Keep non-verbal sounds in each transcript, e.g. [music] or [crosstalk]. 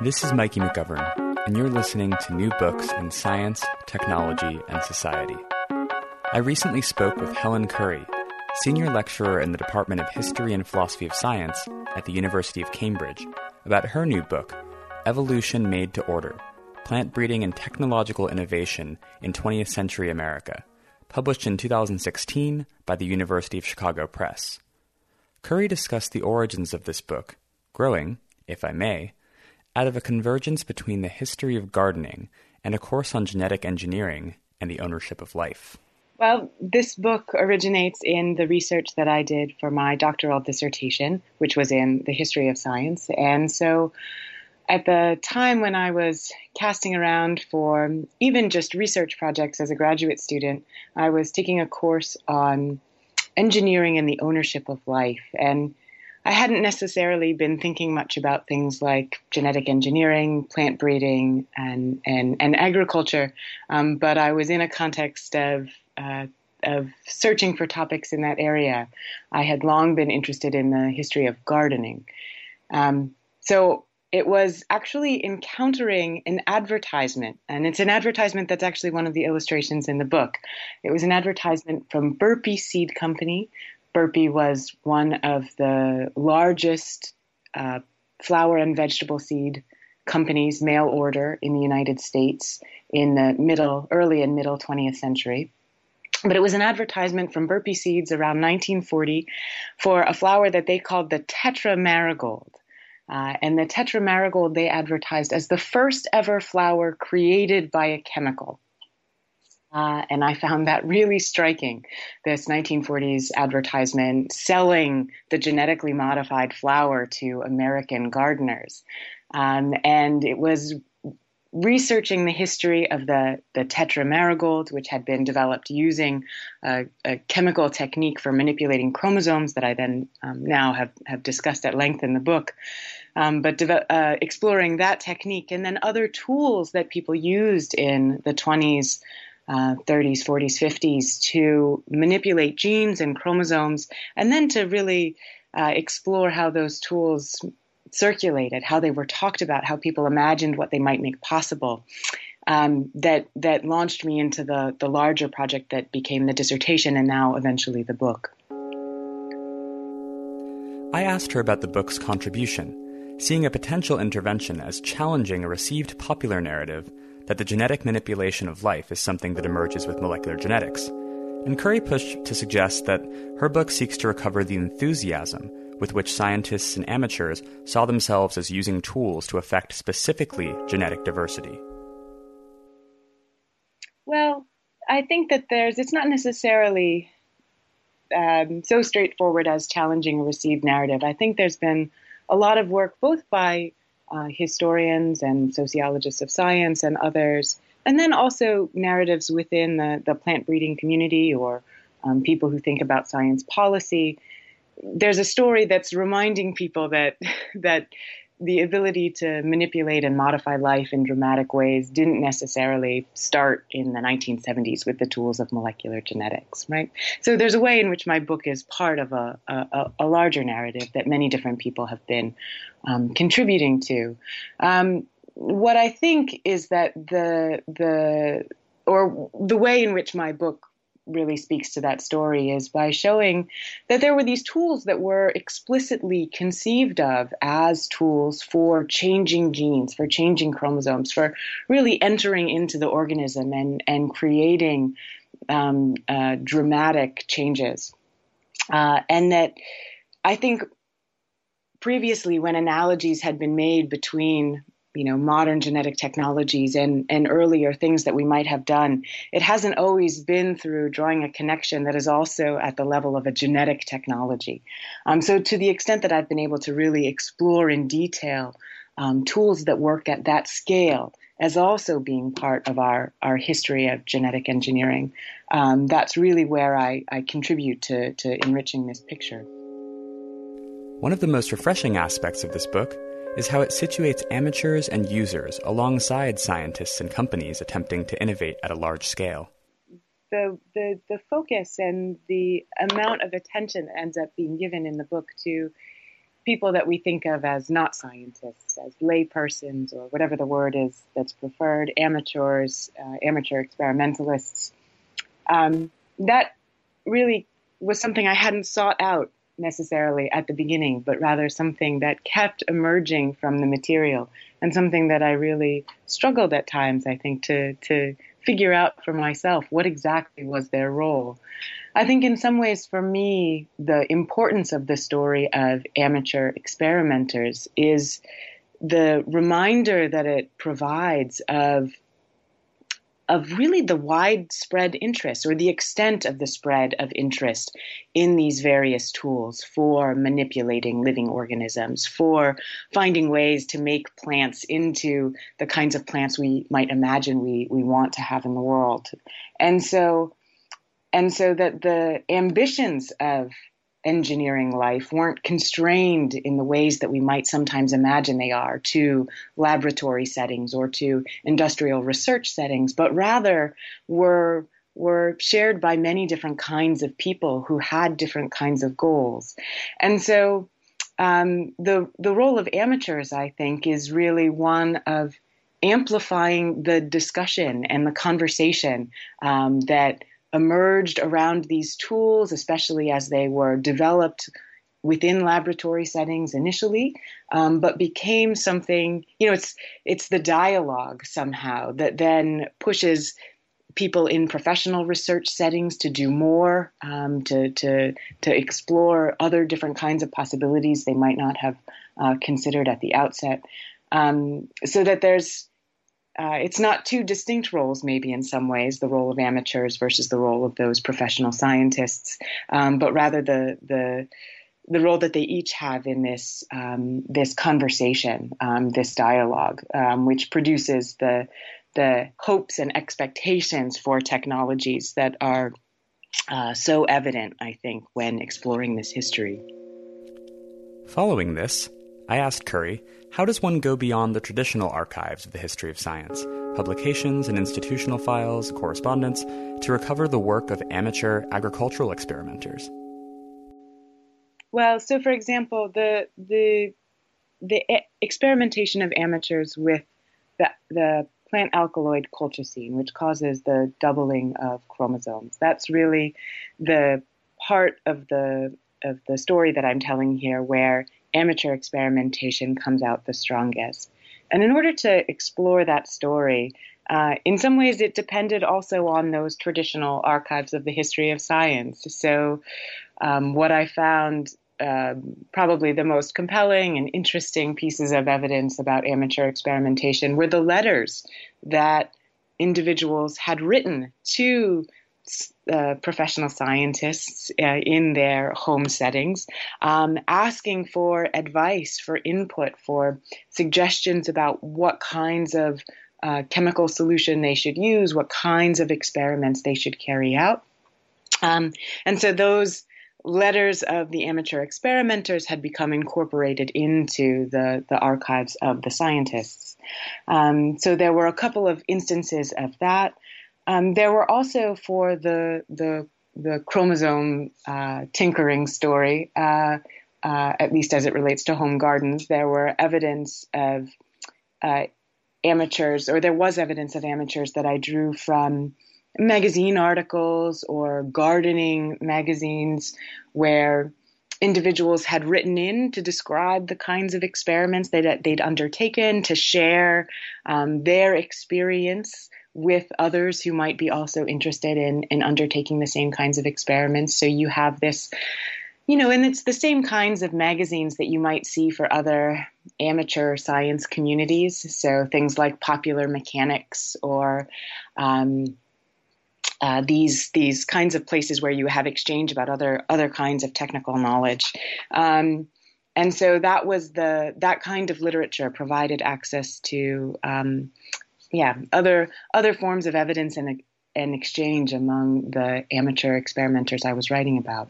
This is Mikey McGovern, and you're listening to New Books in Science, Technology, and Society. I recently spoke with Helen Curry, senior lecturer in the Department of History and Philosophy of Science at the University of Cambridge, about her new book, Evolution Made to Order Plant Breeding and Technological Innovation in 20th Century America, published in 2016 by the University of Chicago Press. Curry discussed the origins of this book, growing, if I may, out of a convergence between the history of gardening and a course on genetic engineering and the ownership of life. Well, this book originates in the research that I did for my doctoral dissertation, which was in the history of science. And so at the time when I was casting around for even just research projects as a graduate student, I was taking a course on engineering and the ownership of life. And I hadn't necessarily been thinking much about things like genetic engineering, plant breeding, and and, and agriculture, um, but I was in a context of uh, of searching for topics in that area. I had long been interested in the history of gardening, um, so it was actually encountering an advertisement, and it's an advertisement that's actually one of the illustrations in the book. It was an advertisement from Burpee Seed Company, Burpee was one of the largest uh, flower and vegetable seed companies, mail order, in the United States in the middle, early and middle 20th century. But it was an advertisement from Burpee Seeds around 1940 for a flower that they called the Tetra Marigold. Uh, and the Tetra Marigold they advertised as the first ever flower created by a chemical. Uh, and I found that really striking. This 1940s advertisement selling the genetically modified flower to American gardeners. Um, and it was researching the history of the, the tetra marigold, which had been developed using a, a chemical technique for manipulating chromosomes that I then um, now have, have discussed at length in the book. Um, but de- uh, exploring that technique and then other tools that people used in the 20s 30s, 40s, 50s to manipulate genes and chromosomes, and then to really uh, explore how those tools circulated, how they were talked about, how people imagined what they might make possible. Um, that that launched me into the the larger project that became the dissertation and now eventually the book. I asked her about the book's contribution, seeing a potential intervention as challenging a received popular narrative that the genetic manipulation of life is something that emerges with molecular genetics. And Curry pushed to suggest that her book seeks to recover the enthusiasm with which scientists and amateurs saw themselves as using tools to affect specifically genetic diversity. Well, I think that there's, it's not necessarily um, so straightforward as challenging a received narrative. I think there's been a lot of work both by uh, historians and sociologists of science and others, and then also narratives within the, the plant breeding community or um, people who think about science policy. There's a story that's reminding people that [laughs] that the ability to manipulate and modify life in dramatic ways didn't necessarily start in the 1970s with the tools of molecular genetics, right? So there's a way in which my book is part of a, a, a larger narrative that many different people have been um, contributing to. Um, what I think is that the the or the way in which my book really speaks to that story is by showing that there were these tools that were explicitly conceived of as tools for changing genes, for changing chromosomes, for really entering into the organism and, and creating um, uh, dramatic changes. Uh, and that I think previously, when analogies had been made between you know modern genetic technologies and and earlier things that we might have done it hasn't always been through drawing a connection that is also at the level of a genetic technology um, so to the extent that i've been able to really explore in detail um, tools that work at that scale as also being part of our, our history of genetic engineering. Um, that's really where I, I contribute to, to enriching this picture. One of the most refreshing aspects of this book is how it situates amateurs and users alongside scientists and companies attempting to innovate at a large scale. the, the the focus and the amount of attention that ends up being given in the book to people that we think of as not scientists, as laypersons, or whatever the word is that's preferred, amateurs, uh, amateur experimentalists. Um, that really was something I hadn't sought out necessarily at the beginning, but rather something that kept emerging from the material and something that I really struggled at times, I think, to, to figure out for myself what exactly was their role. I think in some ways for me, the importance of the story of amateur experimenters is the reminder that it provides of of really the widespread interest or the extent of the spread of interest in these various tools for manipulating living organisms, for finding ways to make plants into the kinds of plants we might imagine we, we want to have in the world. And so, and so that the ambitions of engineering life weren't constrained in the ways that we might sometimes imagine they are to laboratory settings or to industrial research settings, but rather were were shared by many different kinds of people who had different kinds of goals. And so um, the the role of amateurs, I think, is really one of amplifying the discussion and the conversation um, that emerged around these tools, especially as they were developed within laboratory settings initially, um, but became something. You know, it's it's the dialogue somehow that then pushes people in professional research settings to do more, um, to to to explore other different kinds of possibilities they might not have uh, considered at the outset. Um, so that there's uh, it's not two distinct roles, maybe in some ways, the role of amateurs versus the role of those professional scientists, um, but rather the the the role that they each have in this um, this conversation, um, this dialogue, um, which produces the the hopes and expectations for technologies that are uh, so evident, I think, when exploring this history. Following this, I asked Curry how does one go beyond the traditional archives of the history of science, publications and institutional files, correspondence, to recover the work of amateur agricultural experimenters? Well, so for example, the the the experimentation of amateurs with the, the plant alkaloid colchicine, which causes the doubling of chromosomes. That's really the part of the of the story that I'm telling here, where amateur experimentation comes out the strongest. And in order to explore that story, uh, in some ways it depended also on those traditional archives of the history of science. So, um, what I found uh, probably the most compelling and interesting pieces of evidence about amateur experimentation were the letters that individuals had written to uh, professional scientists uh, in their home settings, um, asking for advice, for input, for suggestions about what kinds of uh, chemical solution they should use, what kinds of experiments they should carry out. Um, and so those letters of the amateur experimenters had become incorporated into the, the archives of the scientists. Um, so there were a couple of instances of that. Um, there were also for the the the chromosome uh, tinkering story, uh, uh, at least as it relates to home gardens, there were evidence of uh, amateurs, or there was evidence of amateurs that I drew from magazine articles or gardening magazines where individuals had written in to describe the kinds of experiments that they'd undertaken, to share um, their experience with others who might be also interested in, in undertaking the same kinds of experiments. So you have this, you know, and it's the same kinds of magazines that you might see for other amateur science communities. So things like Popular Mechanics or um, uh, these these kinds of places where you have exchange about other other kinds of technical knowledge. Um, and so that was the that kind of literature provided access to um, yeah, other other forms of evidence and and exchange among the amateur experimenters I was writing about.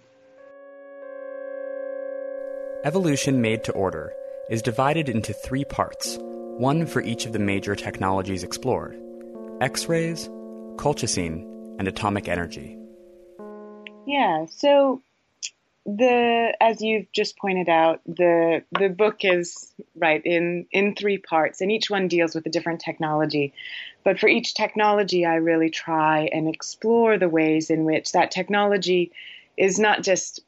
Evolution Made to Order is divided into three parts, one for each of the major technologies explored X rays, colchicine, and atomic energy. Yeah, so the as you've just pointed out, the the book is right in in three parts, and each one deals with a different technology. But for each technology, I really try and explore the ways in which that technology is not just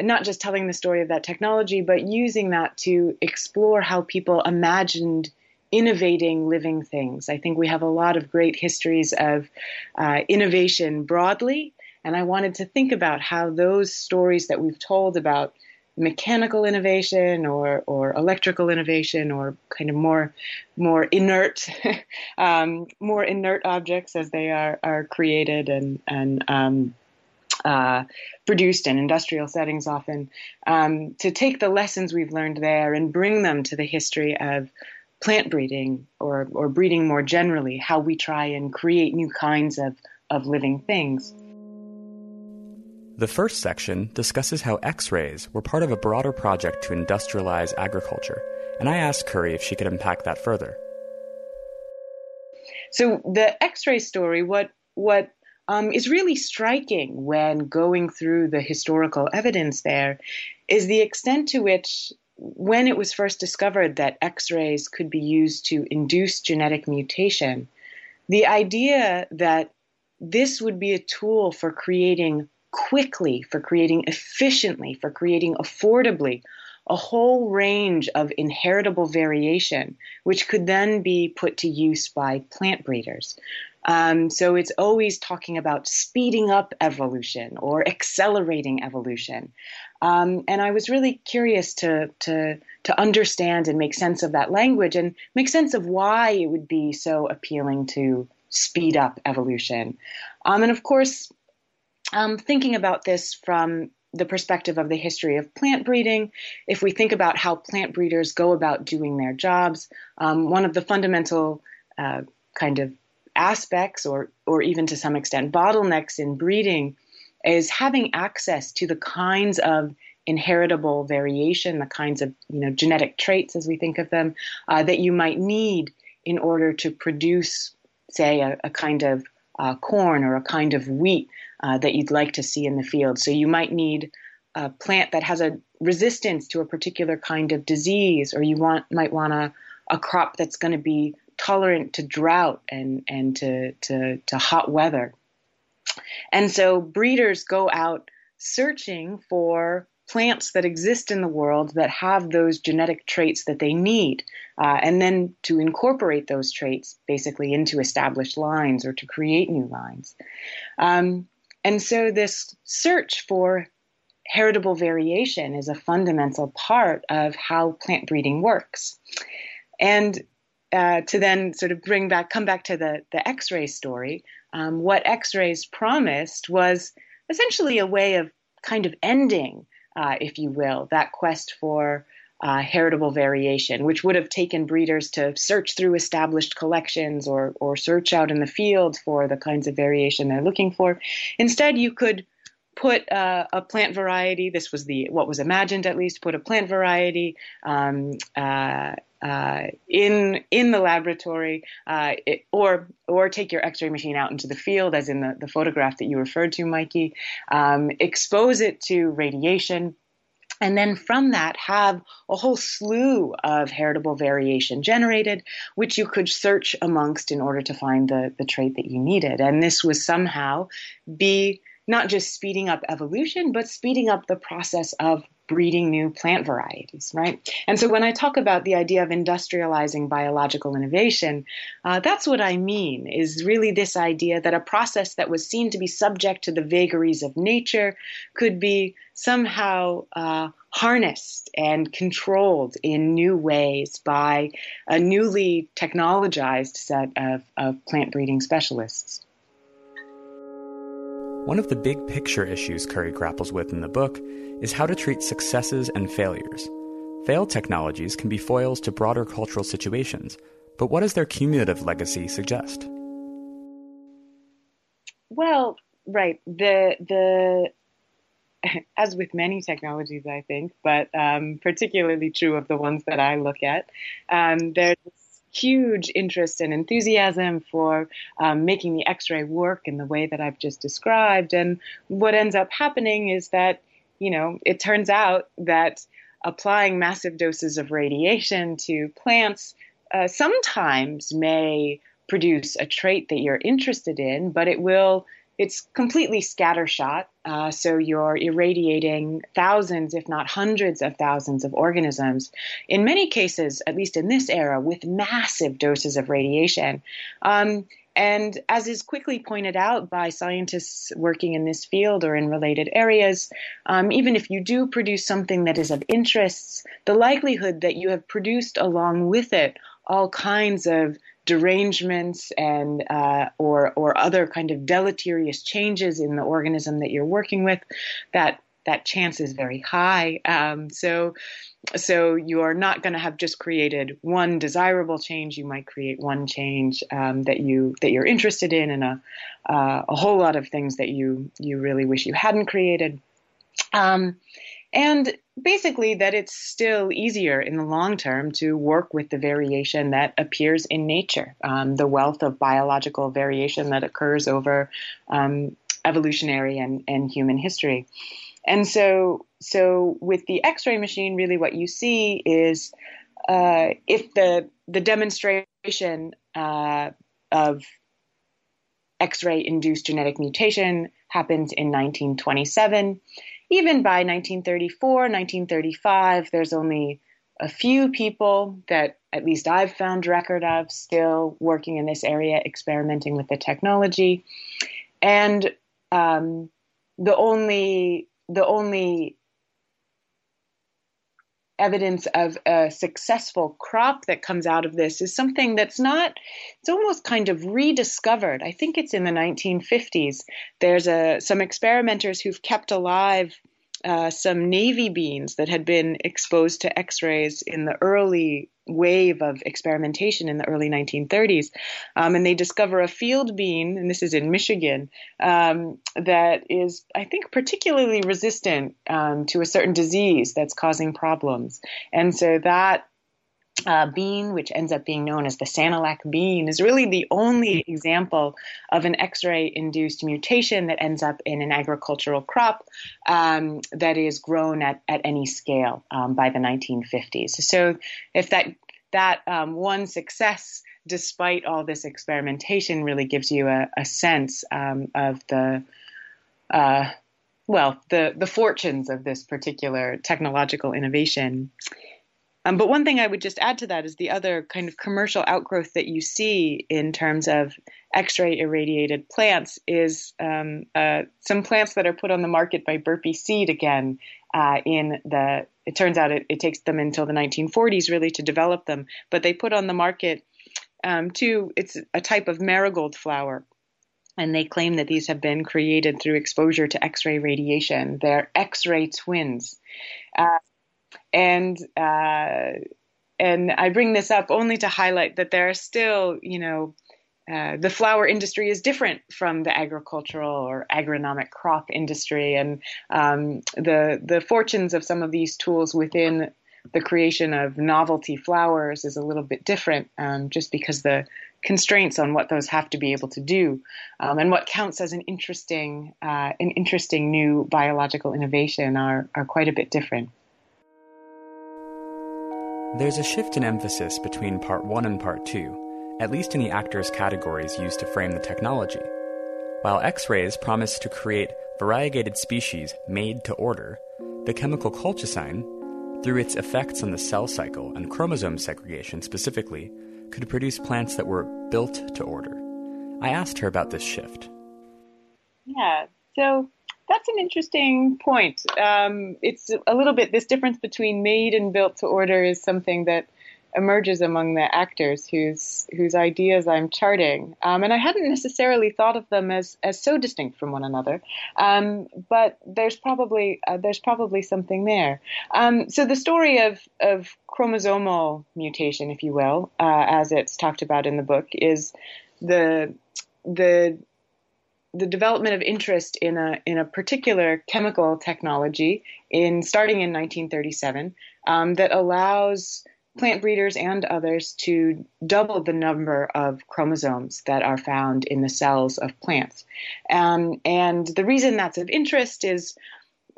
not just telling the story of that technology, but using that to explore how people imagined innovating living things. I think we have a lot of great histories of uh, innovation broadly, and I wanted to think about how those stories that we've told about mechanical innovation or, or electrical innovation or kind of more more inert [laughs] um, more inert objects as they are are created and and um, uh, produced in industrial settings often um, to take the lessons we've learned there and bring them to the history of plant breeding or or breeding more generally how we try and create new kinds of of living things. The first section discusses how X rays were part of a broader project to industrialize agriculture, and I asked Curry if she could unpack that further. So, the X ray story, what, what um, is really striking when going through the historical evidence there is the extent to which, when it was first discovered that X rays could be used to induce genetic mutation, the idea that this would be a tool for creating quickly, for creating efficiently, for creating affordably a whole range of inheritable variation, which could then be put to use by plant breeders. Um, so it's always talking about speeding up evolution or accelerating evolution. Um, and I was really curious to, to, to understand and make sense of that language and make sense of why it would be so appealing to speed up evolution. Um, and of course, um, thinking about this from the perspective of the history of plant breeding, if we think about how plant breeders go about doing their jobs, um, one of the fundamental uh, kind of aspects, or or even to some extent bottlenecks in breeding, is having access to the kinds of inheritable variation, the kinds of you know genetic traits, as we think of them, uh, that you might need in order to produce, say, a, a kind of uh, corn or a kind of wheat uh, that you'd like to see in the field. So you might need a plant that has a resistance to a particular kind of disease, or you want might want a, a crop that's going to be tolerant to drought and and to, to to hot weather. And so breeders go out searching for plants that exist in the world that have those genetic traits that they need, uh, and then to incorporate those traits basically into established lines or to create new lines. Um, and so this search for heritable variation is a fundamental part of how plant breeding works. And uh, to then sort of bring back, come back to the, the X ray story, um, what X rays promised was essentially a way of kind of ending, uh, if you will, that quest for uh, heritable variation, which would have taken breeders to search through established collections or, or search out in the field for the kinds of variation they're looking for. Instead, you could put uh, a plant variety. This was the what was imagined, at least. Put a plant variety um, uh, uh, in in the laboratory, uh, it, or or take your X-ray machine out into the field, as in the, the photograph that you referred to, Mikey. Um, expose it to radiation and then from that have a whole slew of heritable variation generated, which you could search amongst in order to find the, the trait that you needed. And this was somehow be not just speeding up evolution, but speeding up the process of breeding new plant varieties, right? And so when I talk about the idea of industrializing biological innovation, uh, that's what I mean, is really this idea that a process that was seen to be subject to the vagaries of nature could be somehow uh, harnessed and controlled in new ways by a newly technologized set of, of plant breeding specialists. One of the big picture issues Curry grapples with in the book is how to treat successes and failures. Failed technologies can be foils to broader cultural situations, but what does their cumulative legacy suggest? Well, right. The the [laughs] as with many technologies, I think, but um, particularly true of the ones that I look at, um, there's huge interest and enthusiasm for um, making the X ray work in the way that I've just described. And what ends up happening is that, you know, it turns out that applying massive doses of radiation to plants uh, sometimes may produce a trait that you're interested in, but it will it's completely scattershot. Uh, so you're irradiating thousands, if not hundreds of thousands of organisms. In many cases, at least in this era, with massive doses of radiation. Um, and as is quickly pointed out by scientists working in this field or in related areas, um, even if you do produce something that is of interest, the likelihood that you have produced along with it all kinds of derangements and uh, or or other kind of deleterious changes in the organism that you're working with, that that chance is very high. Um, so so you are not going to have just created one desirable change. You might create one change um, that you that you're interested in, and a uh, a whole lot of things that you you really wish you hadn't created. Um, and basically that it's still easier in the long term to work with the variation that appears in nature, um, the wealth of biological variation that occurs over um, evolutionary and, and human history. And so, so with the X-ray machine, really what you see is uh, if the the demonstration uh, of X-ray induced genetic mutation happens in 1927 even by 1934, 1935, there's only a few people that at least I've found record of still working in this area, experimenting with the technology. And um, the only the only evidence of a successful crop that comes out of this is something that's not it's almost kind of rediscovered. I think it's in the 1950s there's a some experimenters who've kept alive uh, some navy beans that had been exposed to x-rays in the early wave of experimentation in the early 1930s. Um, and they discover a field bean, and this is in Michigan, um, that is, I think, particularly resistant um, to a certain disease that's causing problems. And so that uh, bean, which ends up being known as the Sanilac bean, is really the only example of an X ray induced mutation that ends up in an agricultural crop um, that is grown at, at any scale um, by the 1950s. So, if that, that um, one success, despite all this experimentation, really gives you a, a sense um, of the uh, well, the, the fortunes of this particular technological innovation. Um, but one thing I would just add to that is the other kind of commercial outgrowth that you see in terms of X-ray irradiated plants is um, uh, some plants that are put on the market by Burpee Seed again. Uh, in the, it turns out it, it, takes them until the 1940s really to develop them, but they put on the market um, two. It's a type of marigold flower and they claim that these have been created through exposure to X-ray radiation. They're X-ray twins. Uh, and uh, and I bring this up only to highlight that there are still, you know, uh, the flower industry is different from the agricultural or agronomic crop industry, and um, the the fortunes of some of these tools within the creation of novelty flowers is a little bit different, um, just because the constraints on what those have to be able to do, um, and what counts as an interesting uh, an interesting new biological innovation are are quite a bit different. There's a shift in emphasis between Part 1 and Part 2, at least in the actors' categories used to frame the technology. While X rays promise to create variegated species made to order, the chemical colchicine, through its effects on the cell cycle and chromosome segregation specifically, could produce plants that were built to order. I asked her about this shift. Yeah, so that's an interesting point. Um, it's a little bit this difference between made and built to order is something that emerges among the actors whose whose ideas I'm charting, um, and I hadn't necessarily thought of them as as so distinct from one another. Um, but there's probably uh, there's probably something there. Um, so the story of of chromosomal mutation, if you will, uh, as it's talked about in the book, is the the the development of interest in a in a particular chemical technology in starting in 1937 um, that allows plant breeders and others to double the number of chromosomes that are found in the cells of plants. Um, and the reason that's of interest is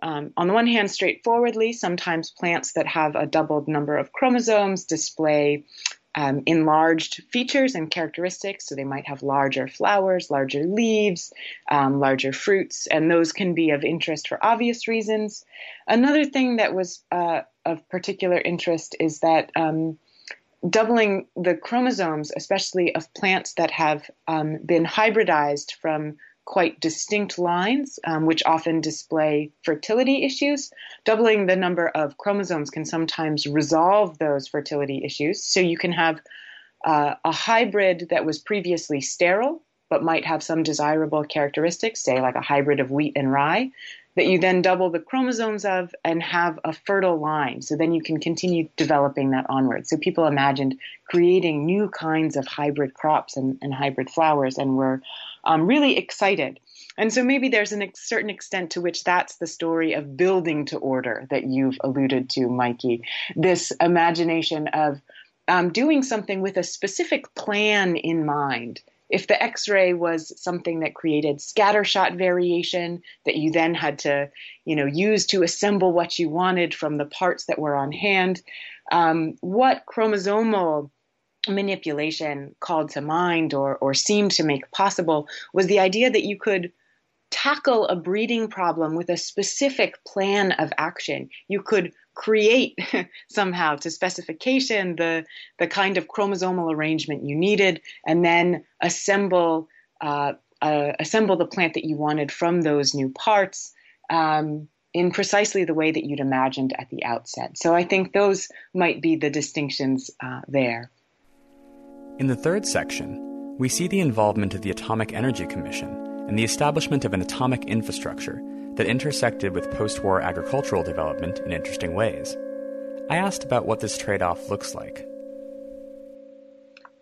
um, on the one hand, straightforwardly, sometimes plants that have a doubled number of chromosomes display um, enlarged features and characteristics. So they might have larger flowers, larger leaves, um, larger fruits, and those can be of interest for obvious reasons. Another thing that was uh, of particular interest is that um, doubling the chromosomes, especially of plants that have um, been hybridized from quite distinct lines, um, which often display fertility issues. Doubling the number of chromosomes can sometimes resolve those fertility issues. So you can have uh, a hybrid that was previously sterile, but might have some desirable characteristics, say like a hybrid of wheat and rye, that you then double the chromosomes of and have a fertile line. So then you can continue developing that onward. So people imagined creating new kinds of hybrid crops and, and hybrid flowers and were um, really excited. And so maybe there's a ex- certain extent to which that's the story of building to order that you've alluded to, Mikey. This imagination of um, doing something with a specific plan in mind if the x-ray was something that created scattershot variation that you then had to you know use to assemble what you wanted from the parts that were on hand um, what chromosomal manipulation called to mind or, or seemed to make possible was the idea that you could tackle a breeding problem with a specific plan of action. You could create [laughs] somehow to specification the the kind of chromosomal arrangement you needed, and then assemble uh, uh, assemble the plant that you wanted from those new parts. Um, in precisely the way that you'd imagined at the outset. So I think those might be the distinctions uh, there. In the third section, we see the involvement of the Atomic Energy Commission and the establishment of an atomic infrastructure that intersected with post war agricultural development in interesting ways. I asked about what this trade off looks like.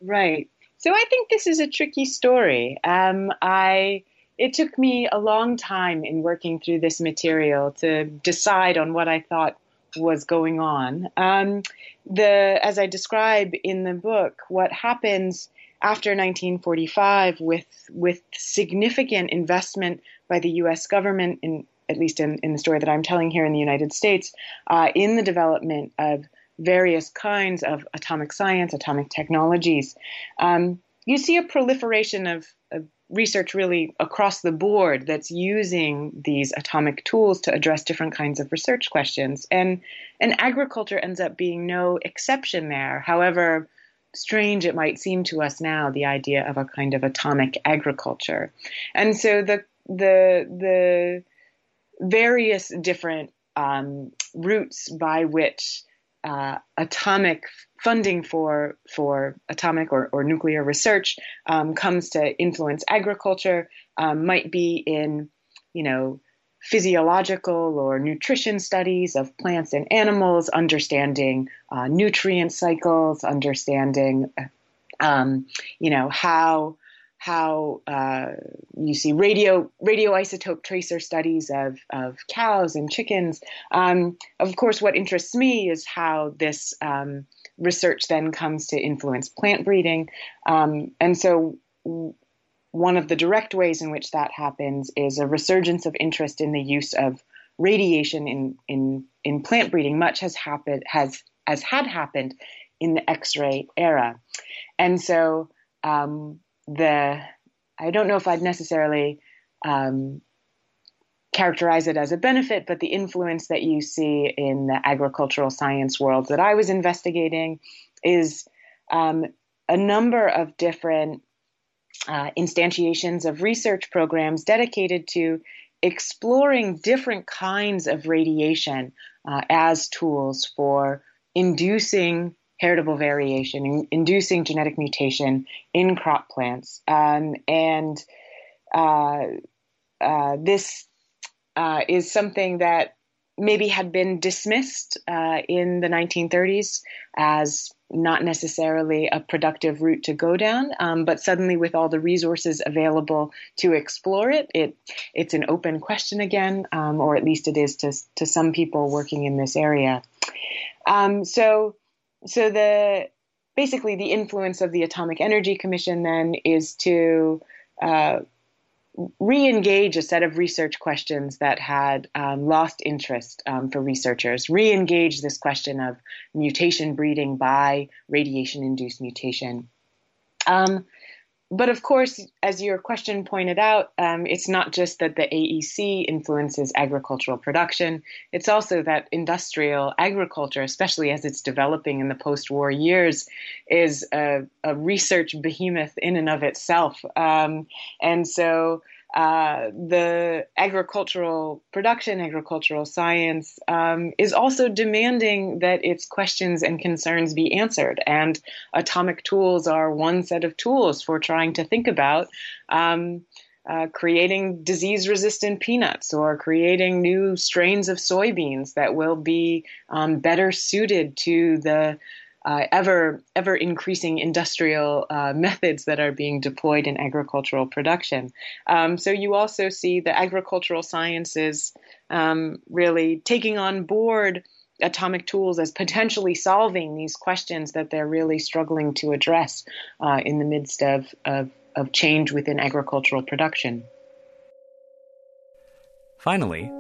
Right. So I think this is a tricky story. Um, I it took me a long time in working through this material to decide on what I thought was going on. Um, the as I describe in the book, what happens after 1945 with with significant investment by the U.S. government in at least in, in the story that I'm telling here in the United States, uh, in the development of various kinds of atomic science, atomic technologies. Um, you see a proliferation of, of, research really across the board that's using these atomic tools to address different kinds of research questions. And, and agriculture ends up being no exception there. However, strange it might seem to us now, the idea of a kind of atomic agriculture. And so the the the various different um, routes by which uh, atomic funding for for atomic or, or nuclear research um, comes to influence agriculture um, might be in you know physiological or nutrition studies of plants and animals, understanding uh, nutrient cycles, understanding um, you know how how uh, you see radio radioisotope tracer studies of, of cows and chickens. Um, of course, what interests me is how this um, research then comes to influence plant breeding. Um, and so, one of the direct ways in which that happens is a resurgence of interest in the use of radiation in in in plant breeding. Much has happened has as had happened in the X-ray era, and so um, the I don't know if I'd necessarily um, characterize it as a benefit, but the influence that you see in the agricultural science world that I was investigating is um, a number of different uh, instantiations of research programs dedicated to exploring different kinds of radiation uh, as tools for inducing heritable variation, in, inducing genetic mutation in crop plants. Um, and uh, uh, this uh, is something that maybe had been dismissed uh, in the 1930s as not necessarily a productive route to go down, um, but suddenly with all the resources available to explore it, it it's an open question again, um, or at least it is to to some people working in this area. Um, so so the basically the influence of the Atomic Energy Commission then is to uh, re-engage a set of research questions that had um, lost interest um, for researchers. Re-engage this question of mutation breeding by radiation-induced mutation. Um, but of course, as your question pointed out, um, it's not just that the AEC influences agricultural production. It's also that industrial agriculture, especially as it's developing in the post war years, is a, a, research behemoth in and of itself. Um, and so uh, the agricultural production, agricultural science um, is also demanding that its questions and concerns be answered. And atomic tools are one set of tools for trying to think about. Um, uh, creating disease resistant peanuts or creating new strains of soybeans that will be um, better suited to the uh, ever ever increasing industrial uh, methods that are being deployed in agricultural production. Um, so you also see the agricultural sciences um, really taking on board atomic tools as potentially solving these questions that they're really struggling to address uh, in the midst of, of, of change within agricultural production. Finally,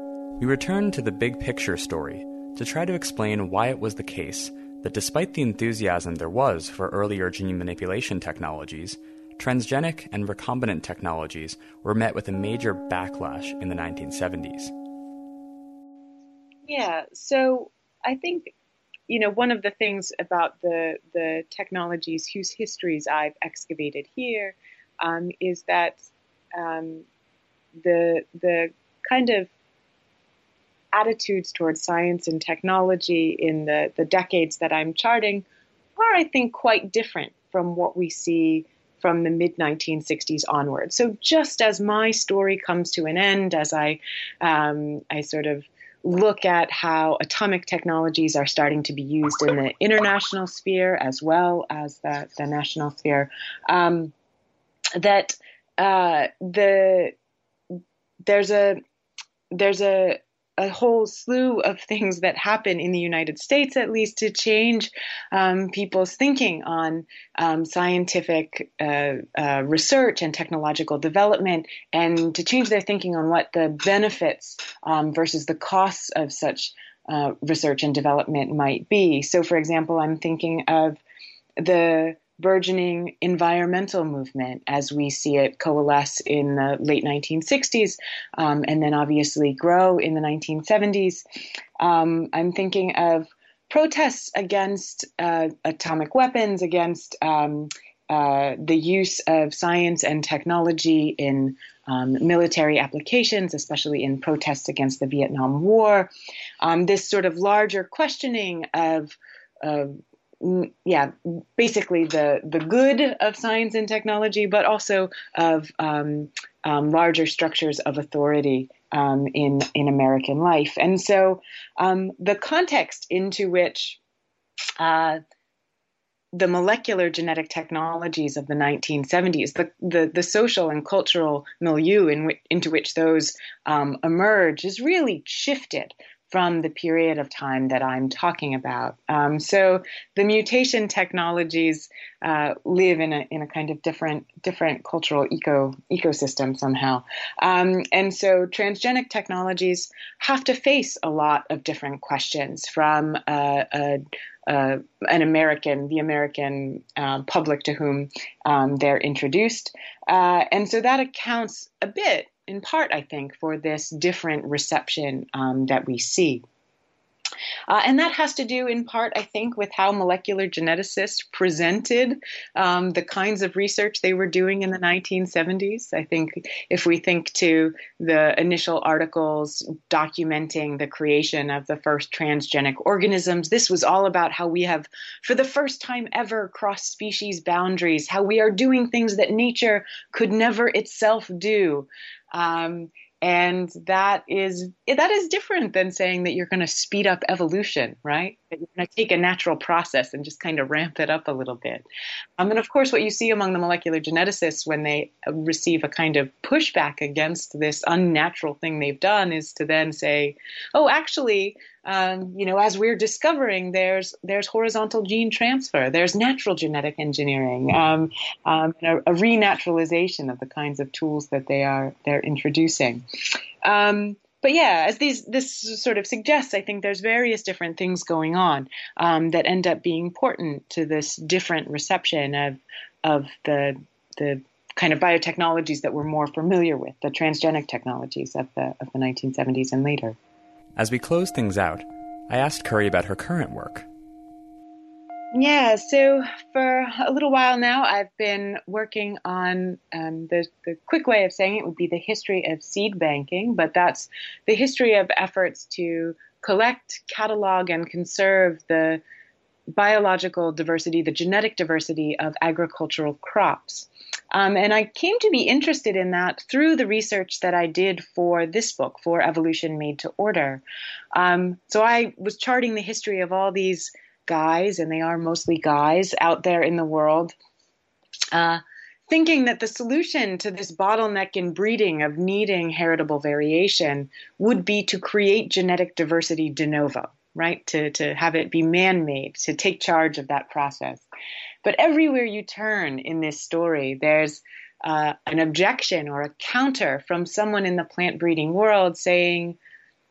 we return to the big picture story to try to explain why it was the case that despite the enthusiasm there was for earlier gene manipulation technologies, transgenic and recombinant technologies were met with a major backlash in the 1970s. Yeah, so I think you know one of the things about the the technologies whose histories I've excavated here um, is that um, the the kind of attitudes towards science and technology in the, the decades that I'm charting are, I think, quite different from what we see from the mid 1960s onward. So just as my story comes to an end, as I, um, I sort of look at how atomic technologies are starting to be used in the international sphere as well as the, the national sphere, um, that uh, the there's a there's a a whole slew of things that happen in the United States, at least, to change um, people's thinking on um, scientific uh, uh, research and technological development, and to change their thinking on what the benefits um, versus the costs of such uh, research and development might be. So, for example, I'm thinking of the burgeoning environmental movement as we see it coalesce in the late 1960s um, and then obviously grow in the 1970s. Um, I'm thinking of protests against uh, atomic weapons, against um, uh, the use of science and technology in um, military applications, especially in protests against the Vietnam War. Um, this sort of larger questioning of yeah, basically the the good of science and technology, but also of um, um, larger structures of authority um, in in American life. And so, um, the context into which uh, the molecular genetic technologies of the 1970s, the, the, the social and cultural milieu in w- into which those um, emerge, is really shifted from the period of time that I'm talking about. Um, so the mutation technologies uh, live in a in a kind of different different cultural eco ecosystem somehow, um, and so transgenic technologies have to face a lot of different questions from uh, a, an American, the American uh, public to whom um, they're introduced. Uh, and so that accounts a bit in part, I think, for this different reception um, that we see. Uh, and that has to do in part, I think, with how molecular geneticists presented um, the kinds of research they were doing in the 1970s. I think if we think to the initial articles documenting the creation of the first transgenic organisms, this was all about how we have, for the first time ever, crossed species boundaries, how we are doing things that nature could never itself do. Um, and that is that is different than saying that you're going to speed up evolution right you're going to take a natural process and just kind of ramp it up a little bit um, and of course what you see among the molecular geneticists when they receive a kind of pushback against this unnatural thing they've done is to then say oh actually um, you know, as we're discovering, there's there's horizontal gene transfer, there's natural genetic engineering, um, um, a, a, renaturalization of the kinds of tools that they are they're introducing. Um, but yeah, as these this sort of suggests, I think there's various different things going on um, that end up being important to this different reception of of the the kind of biotechnologies that we're more familiar with, the transgenic technologies of the of the 1970s and later. As we close things out, I asked Curry about her current work. Yeah, so for a little while now, I've been working on um, the, the quick way of saying it would be the history of seed banking, but that's the history of efforts to collect, catalog, and conserve the biological diversity, the genetic diversity of agricultural crops. Um, and I came to be interested in that through the research that I did for this book, for Evolution Made to Order. Um, so I was charting the history of all these guys, and they are mostly guys out there in the world, uh, thinking that the solution to this bottleneck in breeding of needing heritable variation would be to create genetic diversity de novo right? To, to have it be man made, to take charge of that process. But everywhere you turn in this story, there's uh, an objection or a counter from someone in the plant breeding world saying,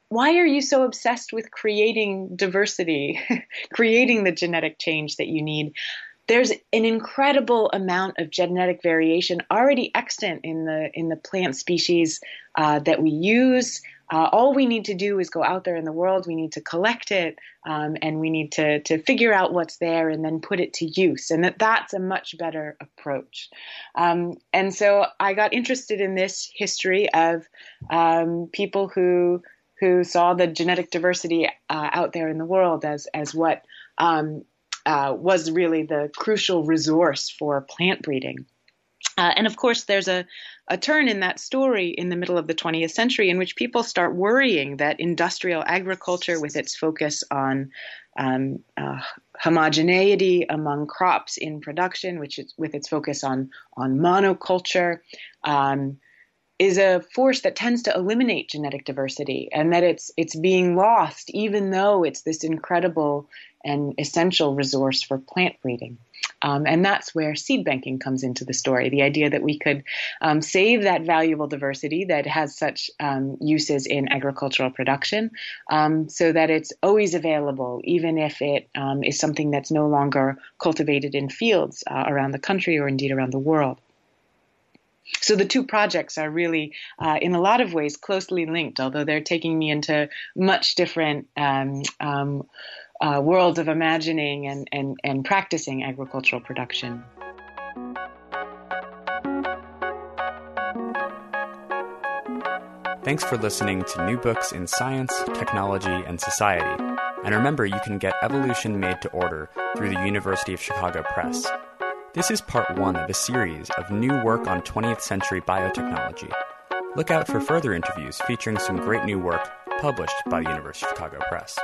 why are you so obsessed with creating diversity, [laughs] creating the genetic change that you need? There's an incredible amount of genetic variation already extant in the in the plant species uh, that we use. Uh, all we need to do is go out there in the world. We need to collect it, um, and we need to to figure out what's there and then put it to use. And that that's a much better approach. Um, and so I got interested in this history of um, people who who saw the genetic diversity uh, out there in the world as as what um, uh, was really the crucial resource for plant breeding. Uh, and of course, there's a, a turn in that story in the middle of the 20th century in which people start worrying that industrial agriculture, with its focus on um, uh, homogeneity among crops in production, which is with its focus on on monoculture, um, is a force that tends to eliminate genetic diversity, and that it's it's being lost, even though it's this incredible and essential resource for plant breeding. Um, and that's where seed banking comes into the story. The idea that we could um, save that valuable diversity that has such um, uses in agricultural production um, so that it's always available, even if it um, is something that's no longer cultivated in fields uh, around the country or indeed around the world. So the two projects are really, uh, in a lot of ways, closely linked, although they're taking me into much different um, um, uh, worlds of imagining and, and, and practicing agricultural production. Thanks for listening to New Books in Science, Technology, and Society. And remember, you can get Evolution Made to Order through the University of Chicago Press. This is part one of a series of new work on 20th century biotechnology. Look out for further interviews featuring some great new work published by the University of Chicago Press.